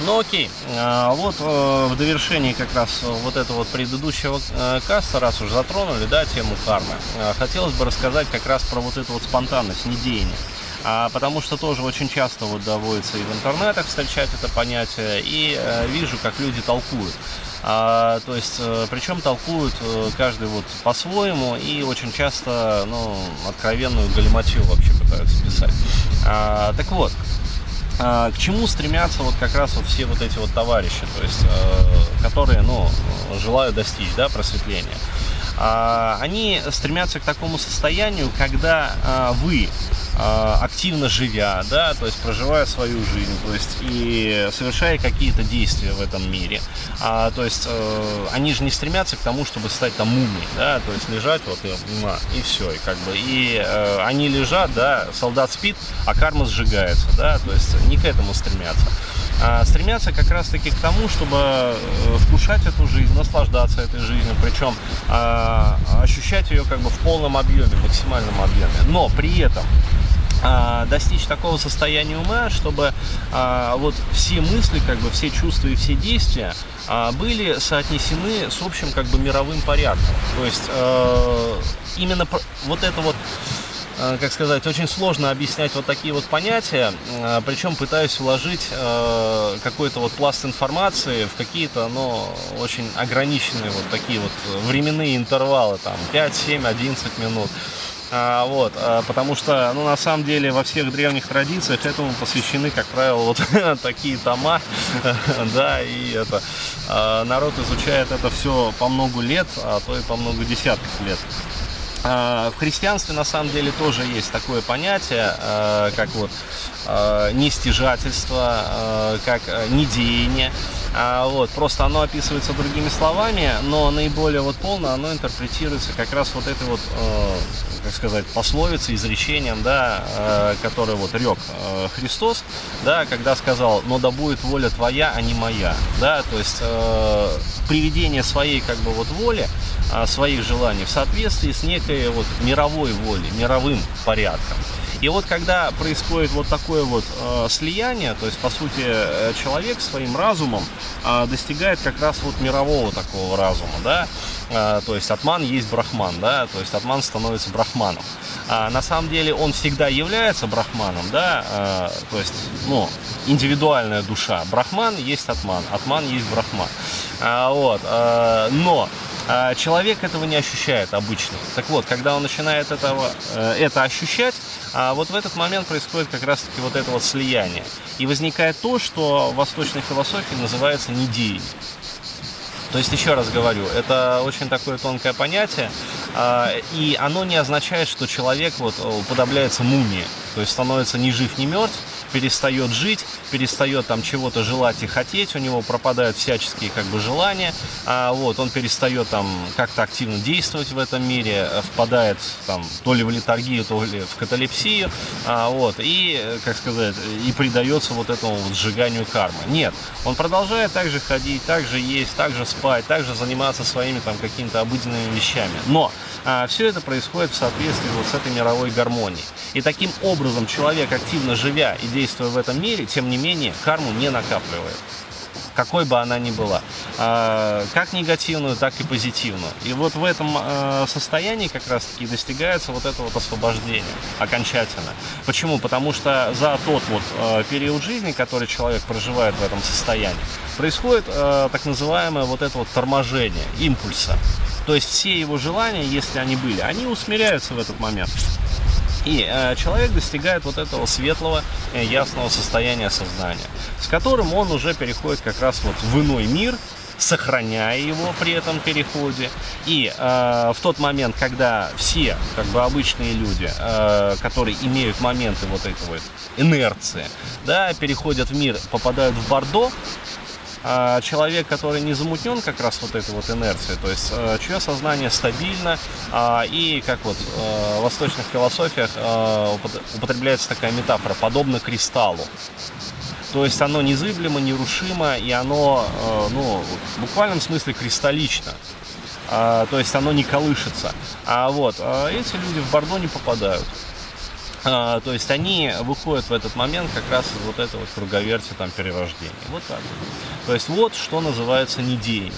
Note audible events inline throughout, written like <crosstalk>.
Ну окей, а, вот э, в довершении как раз вот этого вот предыдущего э, каста, раз уже затронули, да, тему кармы, э, хотелось бы рассказать как раз про вот эту вот спонтанность, недеяние. А, потому что тоже очень часто вот доводится и в интернетах встречать это понятие, и э, вижу, как люди толкуют. А, то есть, э, причем толкуют э, каждый вот по-своему и очень часто, ну, откровенную галиматью вообще пытаются писать. А, так вот, к чему стремятся вот как раз вот все вот эти вот товарищи, то есть, э, которые, ну, желают достичь, да, просветления. А, они стремятся к такому состоянию, когда а, вы а, активно живя, да, то есть проживая свою жизнь, то есть и совершая какие-то действия в этом мире. А, то есть э, они же не стремятся к тому, чтобы стать там мумией, да, то есть лежать вот и, и все, и как бы, и э, они лежат, да, солдат спит, а карма сжигается, да, то есть не к этому стремятся. А стремятся как раз-таки к тому, чтобы э, вкушать эту жизнь, наслаждаться этой жизнью, причем а, ощущать ее как бы в полном объеме, максимальном объеме. Но при этом а, достичь такого состояния ума, чтобы а, вот все мысли, как бы все чувства и все действия а, были соотнесены с общим как бы мировым порядком. То есть а, именно вот это вот а, как сказать, очень сложно объяснять вот такие вот понятия, а, причем пытаюсь вложить какой-то вот пласт информации в какие-то, ну, очень ограниченные вот такие вот временные интервалы, там, 5, 7, 11 минут. А, вот, а, потому что, ну, на самом деле, во всех древних традициях этому посвящены, как правило, вот <laughs> такие тома, <laughs> да, и это, а, народ изучает это все по много лет, а то и по много десятков лет. А, в христианстве на самом деле тоже есть такое понятие, а, как вот а, нестяжательство, как недеяние. Вот, просто оно описывается другими словами, но наиболее вот полно оно интерпретируется как раз вот этой вот, как сказать, пословицей, изречением, да, который вот рек Христос, да, когда сказал, но да будет воля твоя, а не моя, да, то есть приведение своей как бы вот воли, своих желаний в соответствии с некой вот мировой волей, мировым порядком. И вот когда происходит вот такое вот э, слияние, то есть по сути э, человек своим разумом э, достигает как раз вот мирового такого разума, да, э, то есть атман есть брахман, да, то есть атман становится брахманом. А на самом деле он всегда является брахманом, да, э, то есть, ну, индивидуальная душа. Брахман есть атман, атман есть брахман. А, вот, э, но а человек этого не ощущает обычно. Так вот, когда он начинает этого, э, это ощущать, а вот в этот момент происходит как раз-таки вот это вот слияние. И возникает то, что в восточной философии называется недеяние. То есть, еще раз говорю, это очень такое тонкое понятие, а, и оно не означает, что человек вот уподобляется мумии, то есть становится ни жив, ни мертв, перестает жить, перестает там чего-то желать и хотеть, у него пропадают всяческие как бы желания, а вот он перестает там как-то активно действовать в этом мире, впадает там то ли в литургию, то ли в каталепсию, а, вот, и, как сказать, и предается вот этому вот сжиганию кармы. Нет, он продолжает также ходить, также есть, также спать, также заниматься своими там какими-то обыденными вещами. Но а, все это происходит в соответствии вот с этой мировой гармонией. И таким образом человек, активно живя и действуя в этом мире, тем не менее, карму не накапливает какой бы она ни была, а, как негативную, так и позитивную. И вот в этом а, состоянии как раз-таки достигается вот это вот освобождение окончательно. Почему? Потому что за тот вот а, период жизни, который человек проживает в этом состоянии, происходит так называемое вот это вот торможение импульса. То есть все его желания, если они были, они усмиряются в этот момент. И э, человек достигает вот этого светлого, э, ясного состояния сознания, с которым он уже переходит как раз вот в иной мир, сохраняя его при этом переходе. И э, в тот момент, когда все, как бы обычные люди, э, которые имеют моменты вот этой вот инерции, да, переходят в мир, попадают в Бордо, а человек, который не замутнен как раз вот этой вот инерцией, то есть э, чье сознание стабильно, а, и как вот э, в восточных философиях э, употребляется такая метафора, подобно кристаллу. То есть оно незыблемо, нерушимо, и оно, ну, в буквальном смысле кристаллично. А, то есть оно не колышется. А вот эти люди в Бордо не попадают. А, то есть они выходят в этот момент как раз из вот этой вот круговерти там перерождения. Вот так. То есть вот что называется недеяние.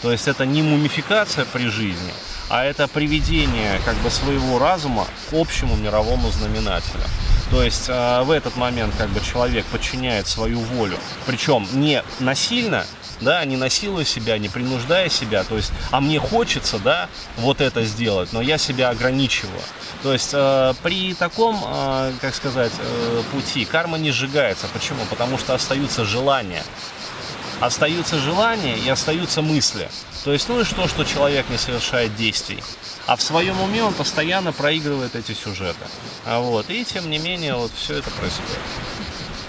То есть это не мумификация при жизни, а это приведение как бы своего разума к общему мировому знаменателю. То есть э, в этот момент как бы человек подчиняет свою волю, причем не насильно, да, не насилуя себя, не принуждая себя, то есть, а мне хочется, да, вот это сделать, но я себя ограничиваю. То есть э, при таком, э, как сказать, э, пути карма не сжигается. Почему? Потому что остаются желания. Остаются желания и остаются мысли. То есть, ну и что, что человек не совершает действий. А в своем уме он постоянно проигрывает эти сюжеты. А вот, и тем не менее, вот все это происходит.